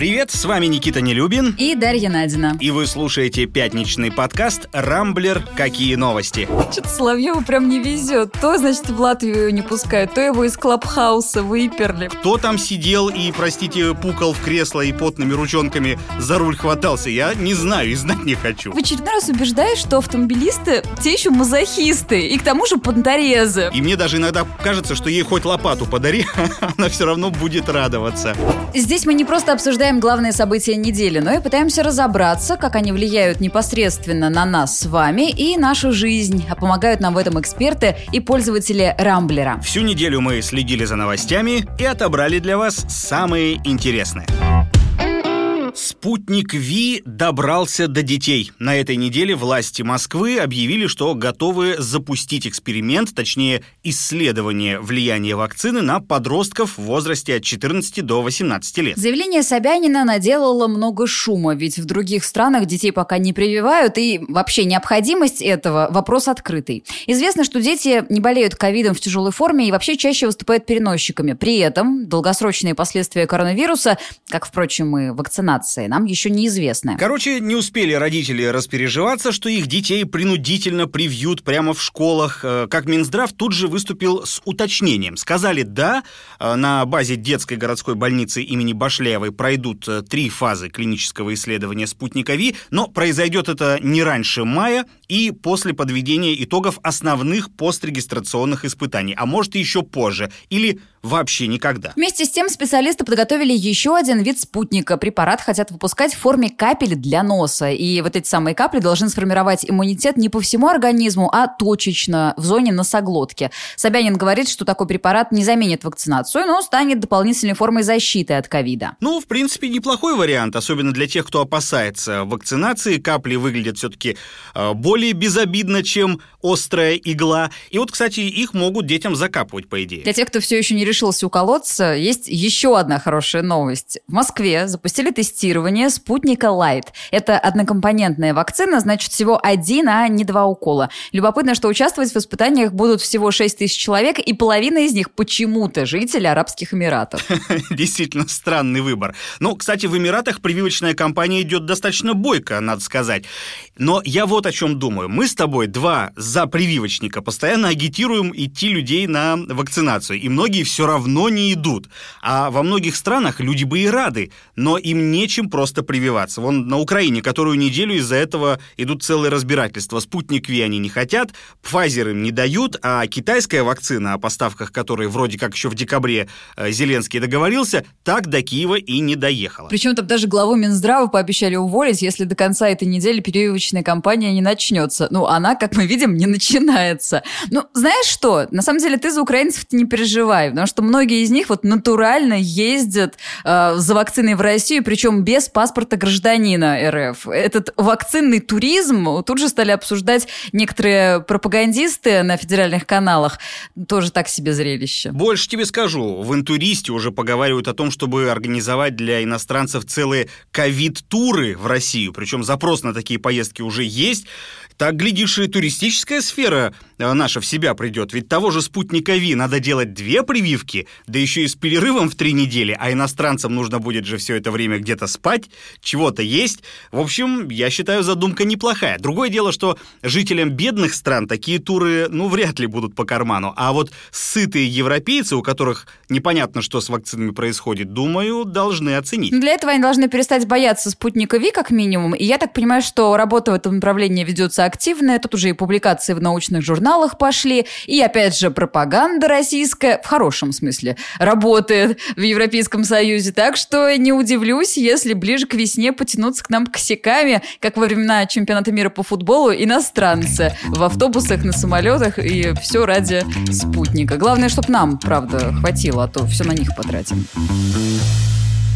Привет, с вами Никита Нелюбин. И Дарья Надина. И вы слушаете пятничный подкаст «Рамблер. Какие новости?». Что-то Соловьеву прям не везет. То, значит, в Латвию не пускают, то его из Клабхауса выперли. Кто там сидел и, простите, пукал в кресло и потными ручонками за руль хватался, я не знаю и знать не хочу. В очередной раз убеждаешь, что автомобилисты те еще мазохисты, и к тому же понторезы. И мне даже иногда кажется, что ей хоть лопату подари, она все равно будет радоваться. Здесь мы не просто обсуждаем главные события недели, но и пытаемся разобраться, как они влияют непосредственно на нас с вами и нашу жизнь, а помогают нам в этом эксперты и пользователи Рамблера. Всю неделю мы следили за новостями и отобрали для вас самые интересные. Спутник Ви добрался до детей. На этой неделе власти Москвы объявили, что готовы запустить эксперимент, точнее исследование влияния вакцины на подростков в возрасте от 14 до 18 лет. Заявление Собянина наделало много шума, ведь в других странах детей пока не прививают, и вообще необходимость этого – вопрос открытый. Известно, что дети не болеют ковидом в тяжелой форме и вообще чаще выступают переносчиками. При этом долгосрочные последствия коронавируса, как, впрочем, и вакцинации, нам еще неизвестны. Короче, не успели родители распереживаться, что их детей принудительно привьют прямо в школах. Э, как Минздрав тут же выступил с уточнением. Сказали, да, э, на базе детской городской больницы имени Башляевой пройдут э, три фазы клинического исследования спутника Ви, но произойдет это не раньше мая и после подведения итогов основных пострегистрационных испытаний, а может еще позже, или вообще никогда. Вместе с тем специалисты подготовили еще один вид спутника. Препарат хотят выпускать в форме капель для носа. И вот эти самые капли должны сформировать иммунитет не по всему организму, а точечно, в зоне носоглотки. Собянин говорит, что такой препарат не заменит вакцинацию, но станет дополнительной формой защиты от ковида. Ну, в принципе, неплохой вариант, особенно для тех, кто опасается вакцинации. Капли выглядят все-таки э, более безобидно, чем острая игла. И вот, кстати, их могут детям закапывать, по идее. Для тех, кто все еще не решился уколоться, есть еще одна хорошая новость. В Москве запустили тестирование спутника Light. Это однокомпонентная вакцина, значит, всего один, а не два укола. Любопытно, что участвовать в испытаниях будут всего 6 тысяч человек, и половина из них почему-то жители Арабских Эмиратов. Действительно странный выбор. Ну, кстати, в Эмиратах прививочная кампания идет достаточно бойко, надо сказать. Но я вот о чем думаю. Мы с тобой два за прививочника постоянно агитируем идти людей на вакцинацию, и многие все все равно не идут. А во многих странах люди бы и рады, но им нечем просто прививаться. Вон на Украине, которую неделю из-за этого идут целые разбирательства. Спутник Ви они не хотят, Pfizer им не дают, а китайская вакцина, о поставках которой вроде как еще в декабре э, Зеленский договорился, так до Киева и не доехала. Причем там даже главу Минздрава пообещали уволить, если до конца этой недели прививочная кампания не начнется. Ну, она, как мы видим, не начинается. Ну, знаешь что? На самом деле ты за украинцев не переживай, потому что многие из них вот натурально ездят э, за вакциной в Россию, причем без паспорта гражданина РФ. Этот вакцинный туризм тут же стали обсуждать некоторые пропагандисты на федеральных каналах. Тоже так себе зрелище. Больше тебе скажу, в интуристе уже поговаривают о том, чтобы организовать для иностранцев целые ковид-туры в Россию. Причем запрос на такие поездки уже есть. Так, глядишь, и туристическая сфера э, наша в себя придет. Ведь того же спутника Ви надо делать две прививки, да еще и с перерывом в три недели, а иностранцам нужно будет же все это время где-то спать, чего-то есть. В общем, я считаю, задумка неплохая. Другое дело, что жителям бедных стран такие туры, ну, вряд ли будут по карману. А вот сытые европейцы, у которых непонятно, что с вакцинами происходит, думаю, должны оценить. Для этого они должны перестать бояться спутника Ви, как минимум. И я так понимаю, что работа в этом направлении ведется активная. Тут уже и публикации в научных журналах пошли. И, опять же, пропаганда российская, в хорошем смысле, работает в Европейском Союзе. Так что не удивлюсь, если ближе к весне потянуться к нам косяками, как во времена чемпионата мира по футболу, иностранцы в автобусах, на самолетах и все ради спутника. Главное, чтобы нам, правда, хватило, а то все на них потратим.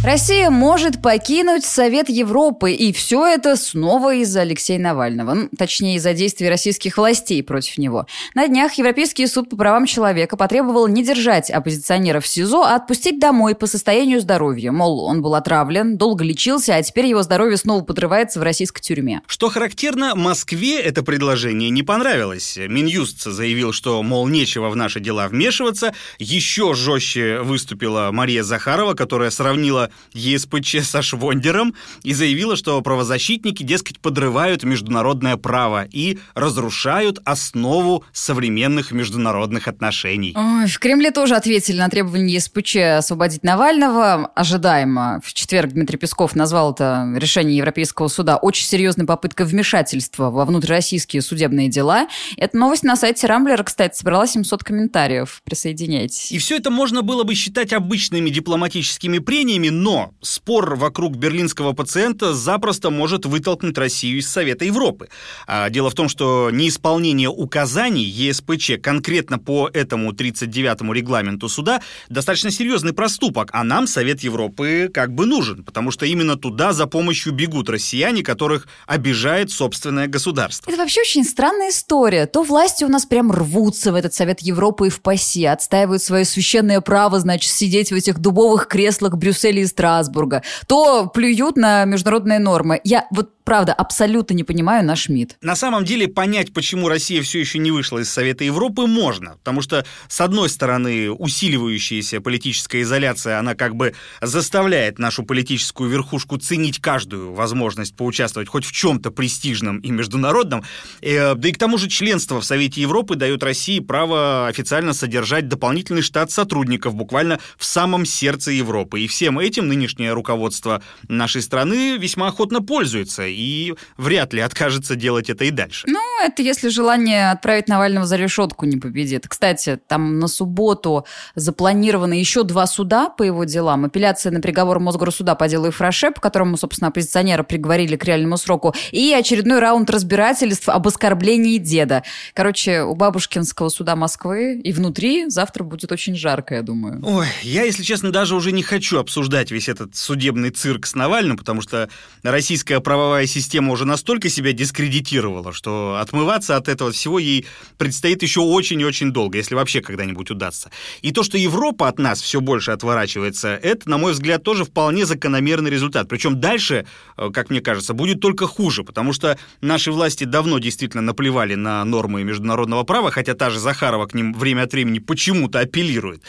Россия может покинуть Совет Европы, и все это снова из-за Алексея Навального. Ну, точнее, из-за действий российских властей против него. На днях Европейский суд по правам человека потребовал не держать оппозиционера в СИЗО, а отпустить домой по состоянию здоровья. Мол, он был отравлен, долго лечился, а теперь его здоровье снова подрывается в российской тюрьме. Что характерно, Москве это предложение не понравилось. Минюст заявил, что, мол, нечего в наши дела вмешиваться. Еще жестче выступила Мария Захарова, которая сравнила ЕСПЧ со Швондером и заявила, что правозащитники, дескать, подрывают международное право и разрушают основу современных международных отношений. Ой, в Кремле тоже ответили на требование ЕСПЧ освободить Навального. Ожидаемо. В четверг Дмитрий Песков назвал это решение Европейского суда очень серьезной попыткой вмешательства во внутрироссийские судебные дела. Эта новость на сайте Рамблера, кстати, собрала 700 комментариев. Присоединяйтесь. И все это можно было бы считать обычными дипломатическими прениями, но спор вокруг берлинского пациента запросто может вытолкнуть Россию из Совета Европы. А дело в том, что неисполнение указаний ЕСПЧ конкретно по этому 39-му регламенту суда достаточно серьезный проступок, а нам Совет Европы как бы нужен, потому что именно туда за помощью бегут россияне, которых обижает собственное государство. Это вообще очень странная история. То власти у нас прям рвутся в этот Совет Европы и в ПАСИ, отстаивают свое священное право, значит, сидеть в этих дубовых креслах Брюсселя и Страсбурга, то плюют на международные нормы. Я вот правда, абсолютно не понимаю наш МИД. На самом деле понять, почему Россия все еще не вышла из Совета Европы, можно. Потому что, с одной стороны, усиливающаяся политическая изоляция, она как бы заставляет нашу политическую верхушку ценить каждую возможность поучаствовать хоть в чем-то престижном и международном. Э, да и к тому же членство в Совете Европы дает России право официально содержать дополнительный штат сотрудников буквально в самом сердце Европы. И всем этим нынешнее руководство нашей страны весьма охотно пользуется и вряд ли откажется делать это и дальше. Ну, это если желание отправить Навального за решетку не победит. Кстати, там на субботу запланировано еще два суда по его делам. Апелляция на приговор Мосгорсуда по делу Ифраше, по которому, собственно, оппозиционера приговорили к реальному сроку, и очередной раунд разбирательств об оскорблении деда. Короче, у Бабушкинского суда Москвы и внутри завтра будет очень жарко, я думаю. Ой, я, если честно, даже уже не хочу обсуждать весь этот судебный цирк с Навальным, потому что российская правовая правовая система уже настолько себя дискредитировала, что отмываться от этого всего ей предстоит еще очень и очень долго, если вообще когда-нибудь удастся. И то, что Европа от нас все больше отворачивается, это, на мой взгляд, тоже вполне закономерный результат. Причем дальше, э, как мне кажется, будет только хуже, потому что наши власти давно действительно наплевали на нормы международного права, хотя та же Захарова к ним время от времени почему-то апеллирует.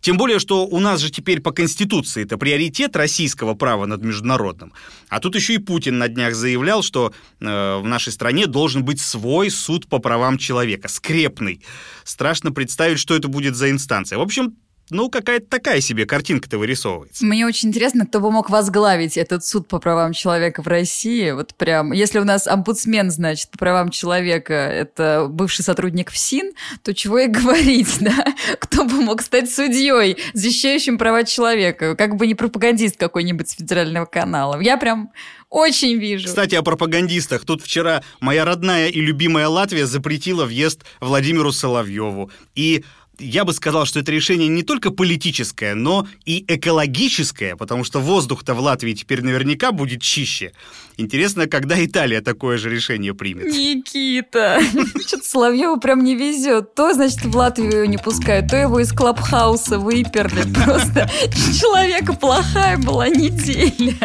Тем более, что у нас же теперь по Конституции это приоритет российского права над международным. А тут еще и Путин на днях заявлял, что э, в нашей стране должен быть свой суд по правам человека, скрепный. Страшно представить, что это будет за инстанция. В общем, ну, какая-то такая себе картинка-то вырисовывается. Мне очень интересно, кто бы мог возглавить этот суд по правам человека в России. Вот прям, если у нас омбудсмен, значит, по правам человека, это бывший сотрудник ФСИН, то чего и говорить, да? Кто бы мог стать судьей, защищающим права человека? Как бы не пропагандист какой-нибудь с федерального канала. Я прям очень вижу. Кстати, о пропагандистах. Тут вчера моя родная и любимая Латвия запретила въезд Владимиру Соловьеву. И я бы сказал, что это решение не только политическое, но и экологическое, потому что воздух-то в Латвии теперь наверняка будет чище. Интересно, когда Италия такое же решение примет. Никита, что-то Соловьеву прям не везет. То, значит, в Латвию не пускают, то его из клабхауса выперли. Просто человека плохая была неделя.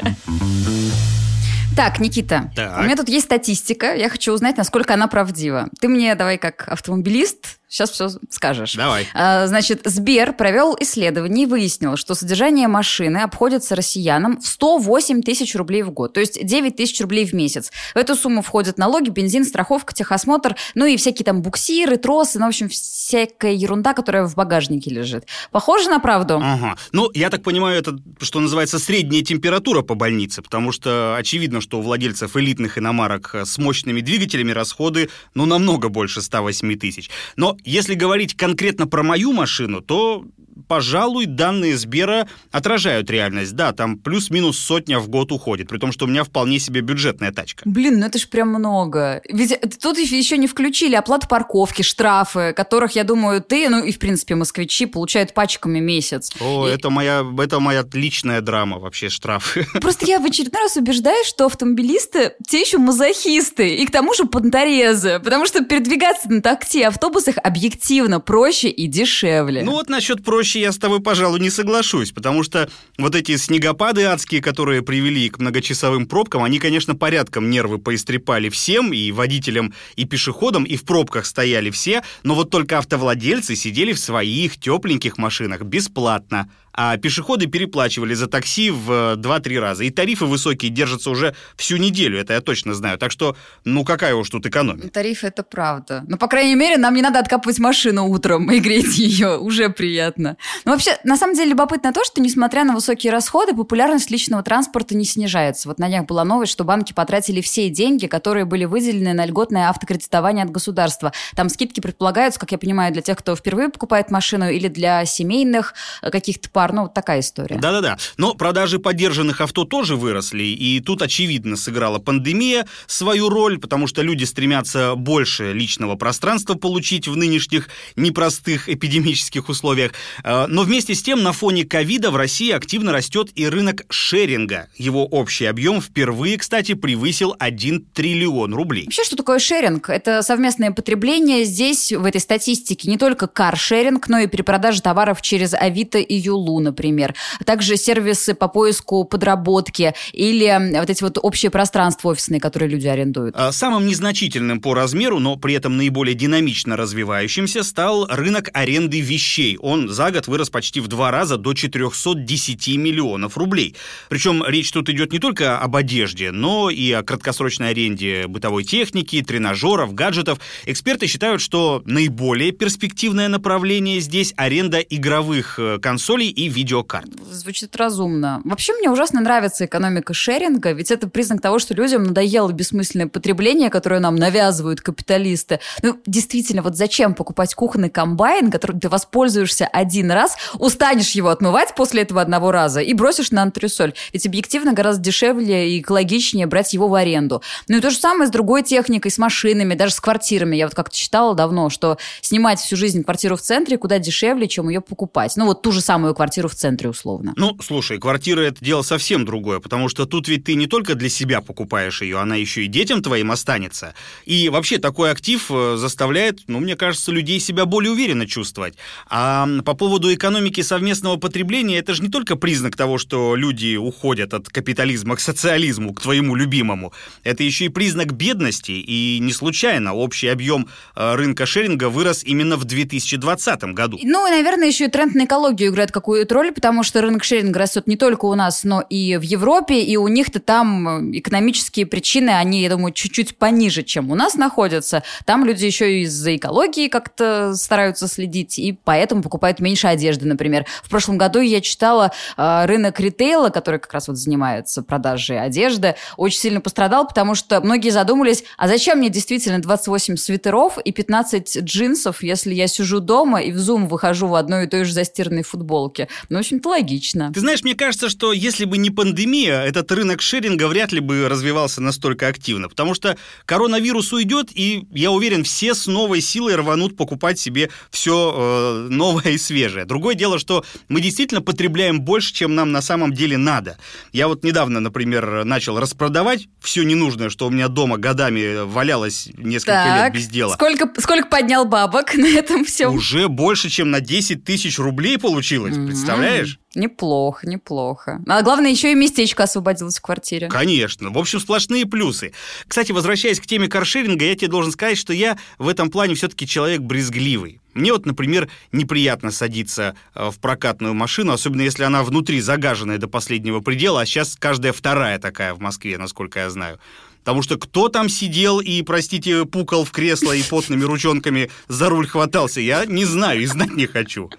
Так, Никита, так. у меня тут есть статистика. Я хочу узнать, насколько она правдива. Ты мне давай как автомобилист Сейчас все скажешь. Давай. А, значит, Сбер провел исследование и выяснил, что содержание машины обходится россиянам в 108 тысяч рублей в год, то есть 9 тысяч рублей в месяц. В эту сумму входят налоги, бензин, страховка, техосмотр, ну и всякие там буксиры, тросы, ну, в общем, всякая ерунда, которая в багажнике лежит. Похоже на правду? Ага. Ну, я так понимаю, это, что называется, средняя температура по больнице, потому что очевидно, что у владельцев элитных иномарок с мощными двигателями расходы, ну, намного больше 108 тысяч. Но если говорить конкретно про мою машину, то пожалуй, данные Сбера отражают реальность. Да, там плюс-минус сотня в год уходит, при том, что у меня вполне себе бюджетная тачка. Блин, ну это ж прям много. Ведь тут еще не включили оплату парковки, штрафы, которых, я думаю, ты, ну и, в принципе, москвичи получают пачками месяц. О, и... это, моя, это моя личная драма вообще, штрафы. Просто я в очередной раз убеждаюсь, что автомобилисты те еще мазохисты, и к тому же понторезы, потому что передвигаться на такси автобусах объективно проще и дешевле. Ну вот насчет проще проще я с тобой, пожалуй, не соглашусь, потому что вот эти снегопады адские, которые привели к многочасовым пробкам, они, конечно, порядком нервы поистрепали всем, и водителям, и пешеходам, и в пробках стояли все, но вот только автовладельцы сидели в своих тепленьких машинах бесплатно а пешеходы переплачивали за такси в 2-3 раза. И тарифы высокие держатся уже всю неделю, это я точно знаю. Так что, ну какая уж тут экономия. Тарифы это правда. Но, по крайней мере, нам не надо откапывать машину утром и греть ее. Уже приятно. Но вообще, на самом деле, любопытно то, что, несмотря на высокие расходы, популярность личного транспорта не снижается. Вот на днях была новость, что банки потратили все деньги, которые были выделены на льготное автокредитование от государства. Там скидки предполагаются, как я понимаю, для тех, кто впервые покупает машину или для семейных э, каких-то пар. Ну, вот такая история. Да-да-да. Но продажи поддержанных авто тоже выросли. И тут, очевидно, сыграла пандемия свою роль, потому что люди стремятся больше личного пространства получить в нынешних непростых эпидемических условиях. А, но вместе с тем на фоне ковида в России активно растет и рынок шеринга. Его общий объем впервые, кстати, превысил 1 триллион рублей. Вообще, что такое шеринг? Это совместное потребление. Здесь, в этой статистике, не только каршеринг, но и перепродажа товаров через Авито и Юлу например. Также сервисы по поиску подработки или вот эти вот общие пространства офисные, которые люди арендуют. А самым незначительным по размеру, но при этом наиболее динамично развивающимся стал рынок аренды вещей. Он за год вырос почти в два раза до 410 миллионов рублей. Причем речь тут идет не только об одежде, но и о краткосрочной аренде бытовой техники, тренажеров, гаджетов. Эксперты считают, что наиболее перспективное направление здесь аренда игровых э, консолей и видеокарт. Звучит разумно. Вообще мне ужасно нравится экономика шеринга, ведь это признак того, что людям надоело бессмысленное потребление, которое нам навязывают капиталисты. Ну, действительно, вот зачем покупать кухонный комбайн, которым ты воспользуешься один раз, устанешь его отмывать после этого одного раза и бросишь на антресоль. Ведь объективно гораздо дешевле и экологичнее брать его в аренду. Ну и то же самое с другой техникой, с машинами, даже с квартирами. Я вот как-то читала давно, что снимать всю жизнь квартиру в центре куда дешевле, чем ее покупать. Ну вот ту же самую квартиру квартиру в центре условно. Ну, слушай, квартира это дело совсем другое, потому что тут ведь ты не только для себя покупаешь ее, она еще и детям твоим останется. И вообще такой актив э, заставляет, ну, мне кажется, людей себя более уверенно чувствовать. А по поводу экономики совместного потребления, это же не только признак того, что люди уходят от капитализма к социализму, к твоему любимому. Это еще и признак бедности, и не случайно общий объем э, рынка шеринга вырос именно в 2020 году. Ну, и, наверное, еще и тренд на экологию играет какую какую роль, потому что рынок шеринга растет не только у нас, но и в Европе, и у них-то там э, экономические причины, они, я думаю, чуть-чуть пониже, чем у нас находятся. Там люди еще и из-за экологии как-то стараются следить, и поэтому покупают меньше одежды, например. В прошлом году я читала э, рынок ритейла, который как раз вот занимается продажей одежды, очень сильно пострадал, потому что многие задумались, а зачем мне действительно 28 свитеров и 15 джинсов, если я сижу дома и в Zoom выхожу в одной и той же застиранной футболке? Ну, в общем-то, логично. Ты знаешь, мне кажется, что если бы не пандемия, этот рынок шеринга вряд ли бы развивался настолько активно, потому что коронавирус уйдет, и, я уверен, все с новой силой рванут покупать себе все э, новое и свежее. Другое дело, что мы действительно потребляем больше, чем нам на самом деле надо. Я вот недавно, например, начал распродавать все ненужное, что у меня дома годами валялось несколько так, лет без дела. Сколько, сколько поднял бабок на этом всем? Уже больше, чем на 10 тысяч рублей получилось. Mm-hmm. Представляешь? Неплохо, неплохо. А главное, еще и местечко освободилось в квартире. Конечно. В общем, сплошные плюсы. Кстати, возвращаясь к теме каршеринга, я тебе должен сказать, что я в этом плане все-таки человек брезгливый. Мне вот, например, неприятно садиться э, в прокатную машину, особенно если она внутри загаженная до последнего предела, а сейчас каждая вторая такая в Москве, насколько я знаю. Потому что кто там сидел и, простите, пукал в кресло и потными ручонками за руль хватался, я не знаю и знать не хочу.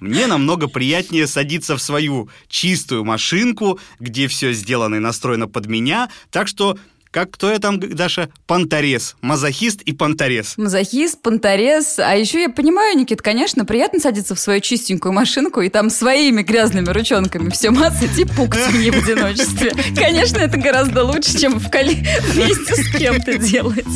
Мне намного приятнее садиться в свою чистую машинку, где все сделано и настроено под меня, так что как кто я там, Даша? Панторез. Мазохист и панторез. Мазохист, панторез. А еще я понимаю, Никит, конечно, приятно садиться в свою чистенькую машинку и там своими грязными ручонками все мацать и пукать мне в одиночестве. Конечно, это гораздо лучше, чем в коли вместе с кем-то делать.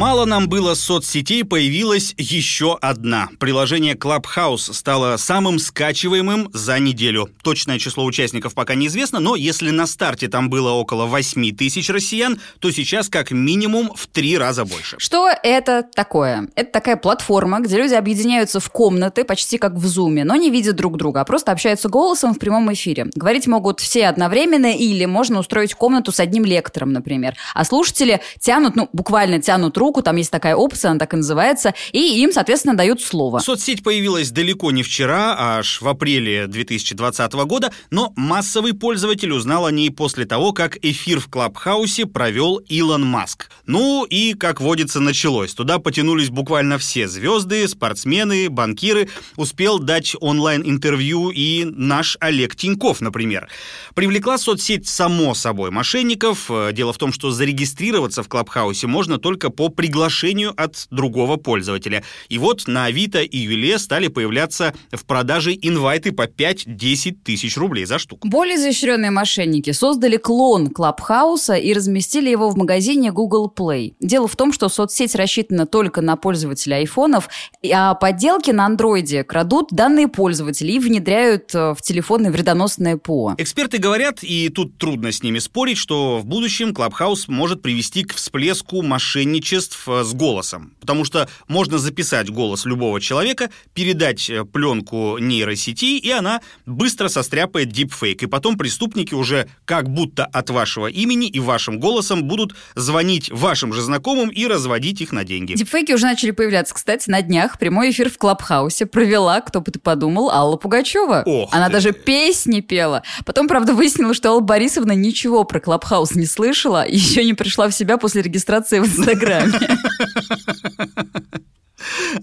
Мало нам было соцсетей, появилась еще одна. Приложение Clubhouse стало самым скачиваемым за неделю. Точное число участников пока неизвестно, но если на старте там было около 8 тысяч россиян, то сейчас как минимум в три раза больше. Что это такое? Это такая платформа, где люди объединяются в комнаты, почти как в зуме, но не видят друг друга, а просто общаются голосом в прямом эфире. Говорить могут все одновременно или можно устроить комнату с одним лектором, например. А слушатели тянут, ну, буквально тянут руку, там есть такая опция, она так и называется, и им, соответственно, дают слово. Соцсеть появилась далеко не вчера, а аж в апреле 2020 года, но массовый пользователь узнал о ней после того, как эфир в Клабхаусе провел Илон Маск. Ну и, как водится, началось. Туда потянулись буквально все звезды, спортсмены, банкиры. Успел дать онлайн-интервью и наш Олег Тиньков, например. Привлекла соцсеть, само собой, мошенников. Дело в том, что зарегистрироваться в Клабхаусе можно только по приглашению от другого пользователя. И вот на Авито и Юле стали появляться в продаже инвайты по 5-10 тысяч рублей за штуку. Более изощренные мошенники создали клон Клабхауса и разместили его в магазине Google Play. Дело в том, что соцсеть рассчитана только на пользователей айфонов, а подделки на андроиде крадут данные пользователей и внедряют э, в телефоны вредоносное ПО. Эксперты говорят, и тут трудно с ними спорить, что в будущем Клабхаус может привести к всплеску мошенничеств э, с голосом. Потому что можно записать голос любого человека, передать э, пленку нейросети, и она быстро состряпает дипфейк. И потом преступники уже как будто от вашего имени и вашим голосом будут звонить вашим же знакомым и разводить их на деньги. Дипфейки уже начали появляться. Кстати, на днях прямой эфир в Клабхаусе провела, кто бы ты подумал, Алла Пугачева. Ох Она ты. даже песни пела. Потом, правда, выяснилось, что Алла Борисовна ничего про Клабхаус не слышала еще не пришла в себя после регистрации в Инстаграме.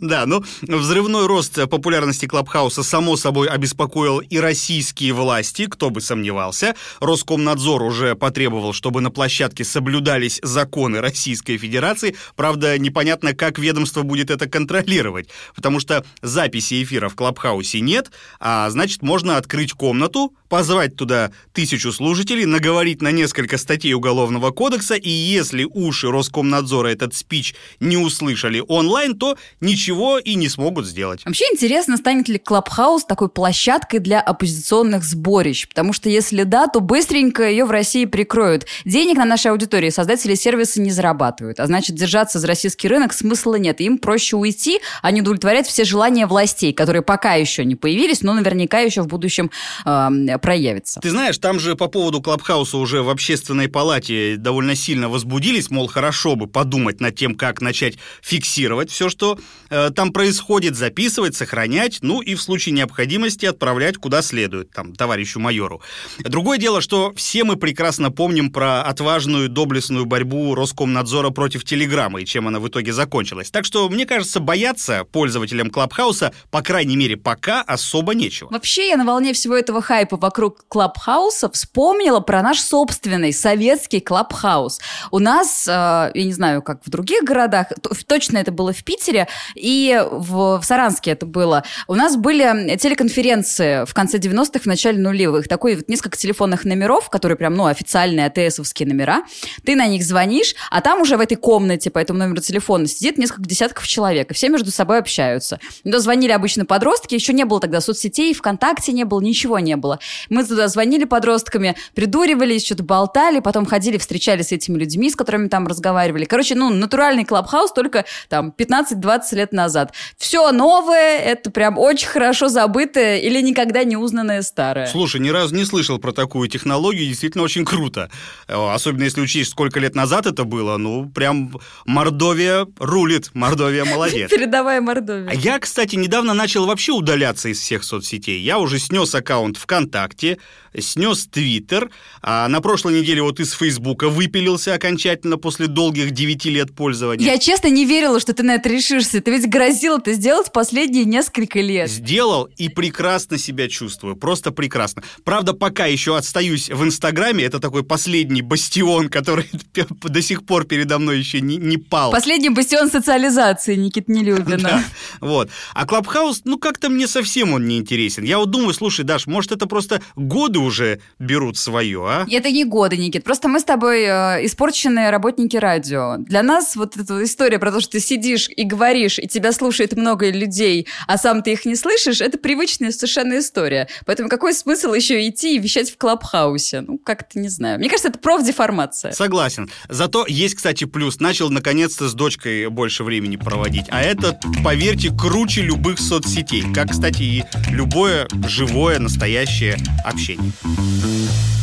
Да, ну, взрывной рост популярности Клабхауса, само собой, обеспокоил и российские власти, кто бы сомневался. Роскомнадзор уже потребовал, чтобы на площадке соблюдались законы Российской Федерации. Правда, непонятно, как ведомство будет это контролировать, потому что записи эфира в Клабхаусе нет, а значит, можно открыть комнату, позвать туда тысячу служителей, наговорить на несколько статей Уголовного кодекса, и если уши Роскомнадзора этот спич не услышали онлайн, то ничего и не смогут сделать. Вообще интересно, станет ли Клабхаус такой площадкой для оппозиционных сборищ, потому что если да, то быстренько ее в России прикроют. Денег на нашей аудитории создатели сервиса не зарабатывают, а значит держаться за российский рынок смысла нет. Им проще уйти, а не удовлетворять все желания властей, которые пока еще не появились, но наверняка еще в будущем э, проявятся. Ты знаешь, там же по поводу Клабхауса уже в общественной палате довольно сильно возбудились, мол, хорошо бы подумать над тем, как начать фиксировать все, что э, там происходит, записывать, сохранять, ну и в случае необходимости отправлять куда следует, там, товарищу майору. Другое дело, что все мы прекрасно помним про отважную, доблестную борьбу Роскомнадзора против Телеграма и чем она в итоге закончилась. Так что, мне кажется, бояться пользователям Клабхауса, по крайней мере, пока особо нечего. Вообще, я на волне всего этого хайпа вокруг Клабхауса вспомнила про наш собственный советский Клабхаус. У нас, э, я не знаю, как в других городах, то- точно это было в Питере, и в, в Саранске это было. У нас были телеконференции в конце 90-х, в начале нулевых. Такой вот несколько телефонных номеров, которые прям, ну, официальные АТСовские номера. Ты на них звонишь, а там уже в этой комнате по этому номеру телефона сидит несколько десятков человек, и все между собой общаются. Но звонили обычно подростки, еще не было тогда соцсетей, ВКонтакте не было, ничего не было. Мы туда звонили подростками, придуривались, что-то болтали, потом ходили, встречались с этими людьми, с которыми там разговаривали. Короче, ну, натуральный клабхаус только там 15-20 лет назад. Все новое, это прям очень хорошо забытое или никогда не узнанное старое. Слушай, ни разу не слышал про такую технологию, действительно очень круто. Э, Особенно если учесть, сколько лет назад это было, ну, прям Мордовия рулит, Мордовия молодец. Передавая А Мордовию. Я, кстати, недавно начал вообще удаляться из всех соцсетей. Я уже снес аккаунт ВКонтакте, снес Твиттер, а на прошлой неделе вот из Фейсбука выпилился окончательно после долгих 9 лет пользования. Я честно не верила, что ты на это решишься. Ты ведь грозил это сделать последние несколько лет. Сделал и прекрасно себя чувствую, просто прекрасно. Правда, пока еще отстаюсь в Инстаграме, это такой последний бастион, который до сих пор передо мной еще не, не пал. Последний бастион социализации, Никит Нелюбина. Да, вот. А Клабхаус, ну как-то мне совсем он не интересен. Я вот думаю, слушай, Даш, может это просто годы уже берут свое, а? Это не годы, Никит. Просто мы с тобой э, испорченные работники радио. Для нас вот эта история про то, что ты сидишь и говоришь, и тебя слушает много людей, а сам ты их не слышишь, это привычная совершенно история. Поэтому какой смысл еще идти и вещать в Клабхаусе? Ну, как-то не знаю. Мне кажется, это профдеформация. Согласен. Зато есть, кстати, плюс. Начал наконец-то с дочкой больше времени проводить. А это, поверьте, круче любых соцсетей. Как, кстати, и любое живое, настоящее общение. Thank you.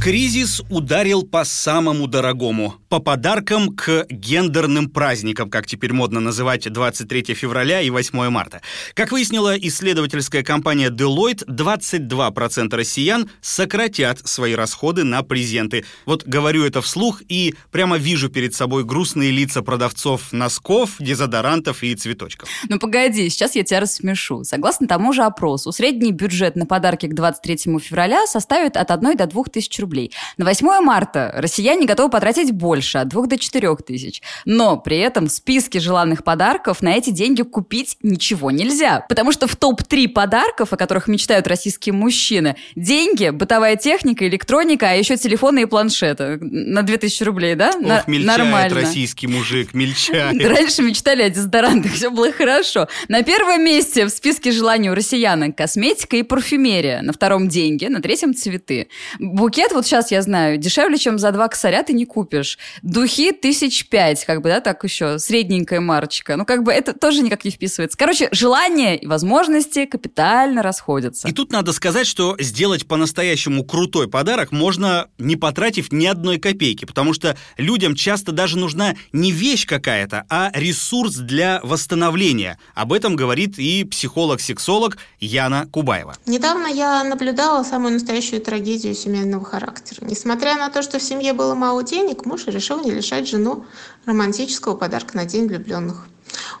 Кризис ударил по самому дорогому, по подаркам к гендерным праздникам, как теперь модно называть 23 февраля и 8 марта. Как выяснила исследовательская компания Deloitte, 22% россиян сократят свои расходы на презенты. Вот говорю это вслух и прямо вижу перед собой грустные лица продавцов носков, дезодорантов и цветочков. Ну погоди, сейчас я тебя рассмешу. Согласно тому же опросу, средний бюджет на подарки к 23 февраля составит от 1 до 2 тысяч рублей рублей. На 8 марта россияне готовы потратить больше, от 2 до 4 тысяч. Но при этом в списке желанных подарков на эти деньги купить ничего нельзя. Потому что в топ-3 подарков, о которых мечтают российские мужчины, деньги, бытовая техника, электроника, а еще телефоны и планшеты. На 2000 рублей, да? Ох, на- мельчает нормально. российский мужик, мельчает. Раньше мечтали о дезодорантах, все было хорошо. На первом месте в списке желаний у россиянок косметика и парфюмерия. На втором деньги, на третьем цветы. Букет, вот сейчас я знаю, дешевле, чем за два косаря ты не купишь. Духи тысяч пять, как бы, да, так еще, средненькая марочка. Ну, как бы это тоже никак не вписывается. Короче, желания и возможности капитально расходятся. И тут надо сказать, что сделать по-настоящему крутой подарок можно не потратив ни одной копейки, потому что людям часто даже нужна не вещь какая-то, а ресурс для восстановления. Об этом говорит и психолог-сексолог Яна Кубаева. Недавно я наблюдала самую настоящую трагедию семейного характера. Несмотря на то, что в семье было мало денег, муж решил не лишать жену романтического подарка на День влюбленных.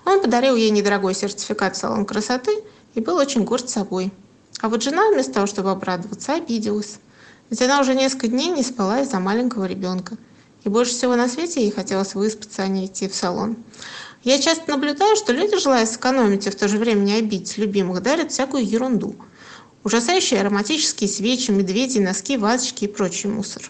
Он подарил ей недорогой сертификат в салон красоты и был очень горд собой. А вот жена, вместо того, чтобы обрадоваться, обиделась. Ведь она уже несколько дней не спала из-за маленького ребенка. И больше всего на свете ей хотелось выспаться, а не идти в салон. Я часто наблюдаю, что люди, желая сэкономить и в то же время не обидеть любимых, дарят всякую ерунду. Ужасающие ароматические свечи, медведи, носки, вазочки и прочий мусор.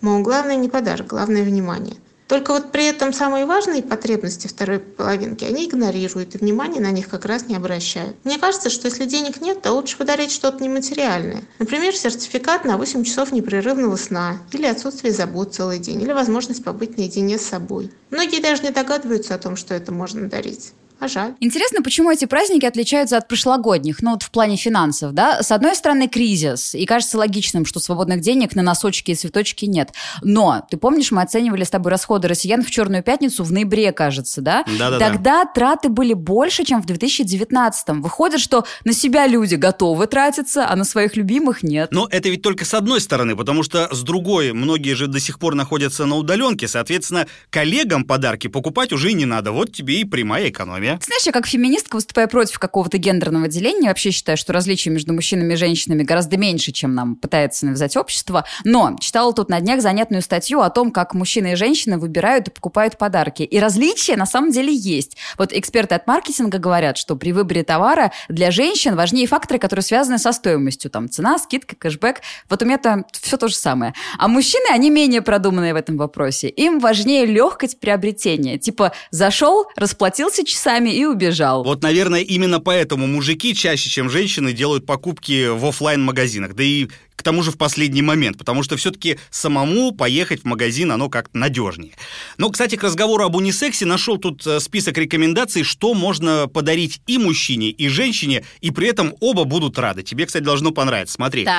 Мол, главное не подарок, главное внимание. Только вот при этом самые важные потребности второй половинки они игнорируют и внимания на них как раз не обращают. Мне кажется, что если денег нет, то лучше подарить что-то нематериальное. Например, сертификат на 8 часов непрерывного сна, или отсутствие забот целый день, или возможность побыть наедине с собой. Многие даже не догадываются о том, что это можно дарить. А жаль. Интересно, почему эти праздники отличаются от прошлогодних, ну вот в плане финансов, да? С одной стороны, кризис, и кажется логичным, что свободных денег на носочки и цветочки нет. Но, ты помнишь, мы оценивали с тобой расходы россиян в Черную пятницу в ноябре, кажется, да? Да-да-да. Тогда траты были больше, чем в 2019. Выходит, что на себя люди готовы тратиться, а на своих любимых нет. Но это ведь только с одной стороны, потому что с другой, многие же до сих пор находятся на удаленке, соответственно, коллегам подарки покупать уже и не надо. Вот тебе и прямая экономия. Знаешь, я как феминистка, выступая против какого-то гендерного деления, вообще считаю, что различия между мужчинами и женщинами гораздо меньше, чем нам пытается навязать общество. Но читала тут на днях занятную статью о том, как мужчины и женщины выбирают и покупают подарки. И различия на самом деле есть. Вот эксперты от маркетинга говорят, что при выборе товара для женщин важнее факторы, которые связаны со стоимостью. Там цена, скидка, кэшбэк. Вот у меня там все то же самое. А мужчины, они менее продуманные в этом вопросе. Им важнее легкость приобретения. Типа зашел, расплатился часами и убежал. Вот, наверное, именно поэтому мужики чаще, чем женщины, делают покупки в оффлайн магазинах Да и к тому же в последний момент, потому что все-таки самому поехать в магазин, оно как-то надежнее. Но, кстати, к разговору об унисексе нашел тут э, список рекомендаций, что можно подарить и мужчине, и женщине, и при этом оба будут рады. Тебе, кстати, должно понравиться. Смотри. Так.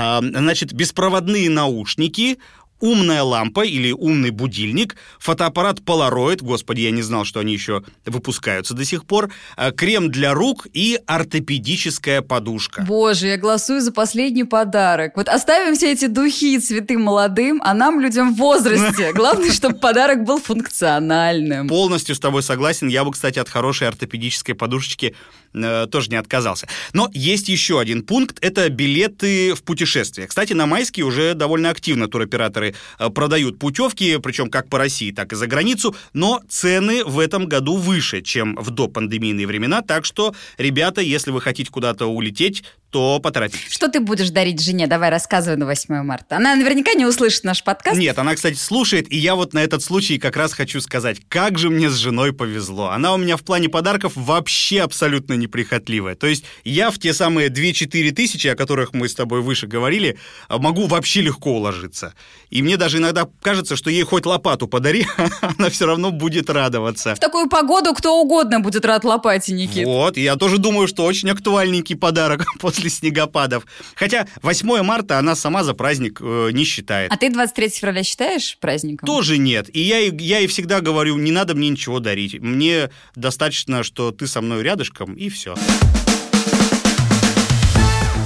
А, значит, беспроводные наушники, умная лампа или умный будильник, фотоаппарат Polaroid, господи, я не знал, что они еще выпускаются до сих пор, а, крем для рук и ортопедическая подушка. Боже, я голосую за последний подарок. Вот оставим все эти духи и цветы молодым, а нам, людям в возрасте. Главное, чтобы подарок был функциональным. Полностью с тобой согласен. Я бы, кстати, от хорошей ортопедической подушечки э, тоже не отказался. Но есть еще один пункт. Это билеты в путешествие. Кстати, на майские уже довольно активно туроператоры э, продают путевки, причем как по России, так и за границу. Но цены в этом году выше, чем в допандемийные времена. Так что, ребята, если вы хотите куда-то улететь, то поторопитесь. Что ты будешь дарить жене? Давай рассказывай на 8 марта. Она наверняка не услышит наш подкаст. Нет, она, кстати, слушает, и я вот на этот случай как раз хочу сказать, как же мне с женой повезло. Она у меня в плане подарков вообще абсолютно неприхотливая. То есть я в те самые 2-4 тысячи, о которых мы с тобой выше говорили, могу вообще легко уложиться. И мне даже иногда кажется, что ей хоть лопату подари, она все равно будет радоваться. В такую погоду кто угодно будет рад лопате, Никит. Вот, я тоже думаю, что очень актуальненький подарок после снегопадов. Хотя 8 марта она сама за праздник э, не считает. А ты 23 февраля считаешь праздником? Тоже нет. И я, я ей всегда говорю, не надо мне ничего дарить. Мне достаточно, что ты со мной рядышком, и все.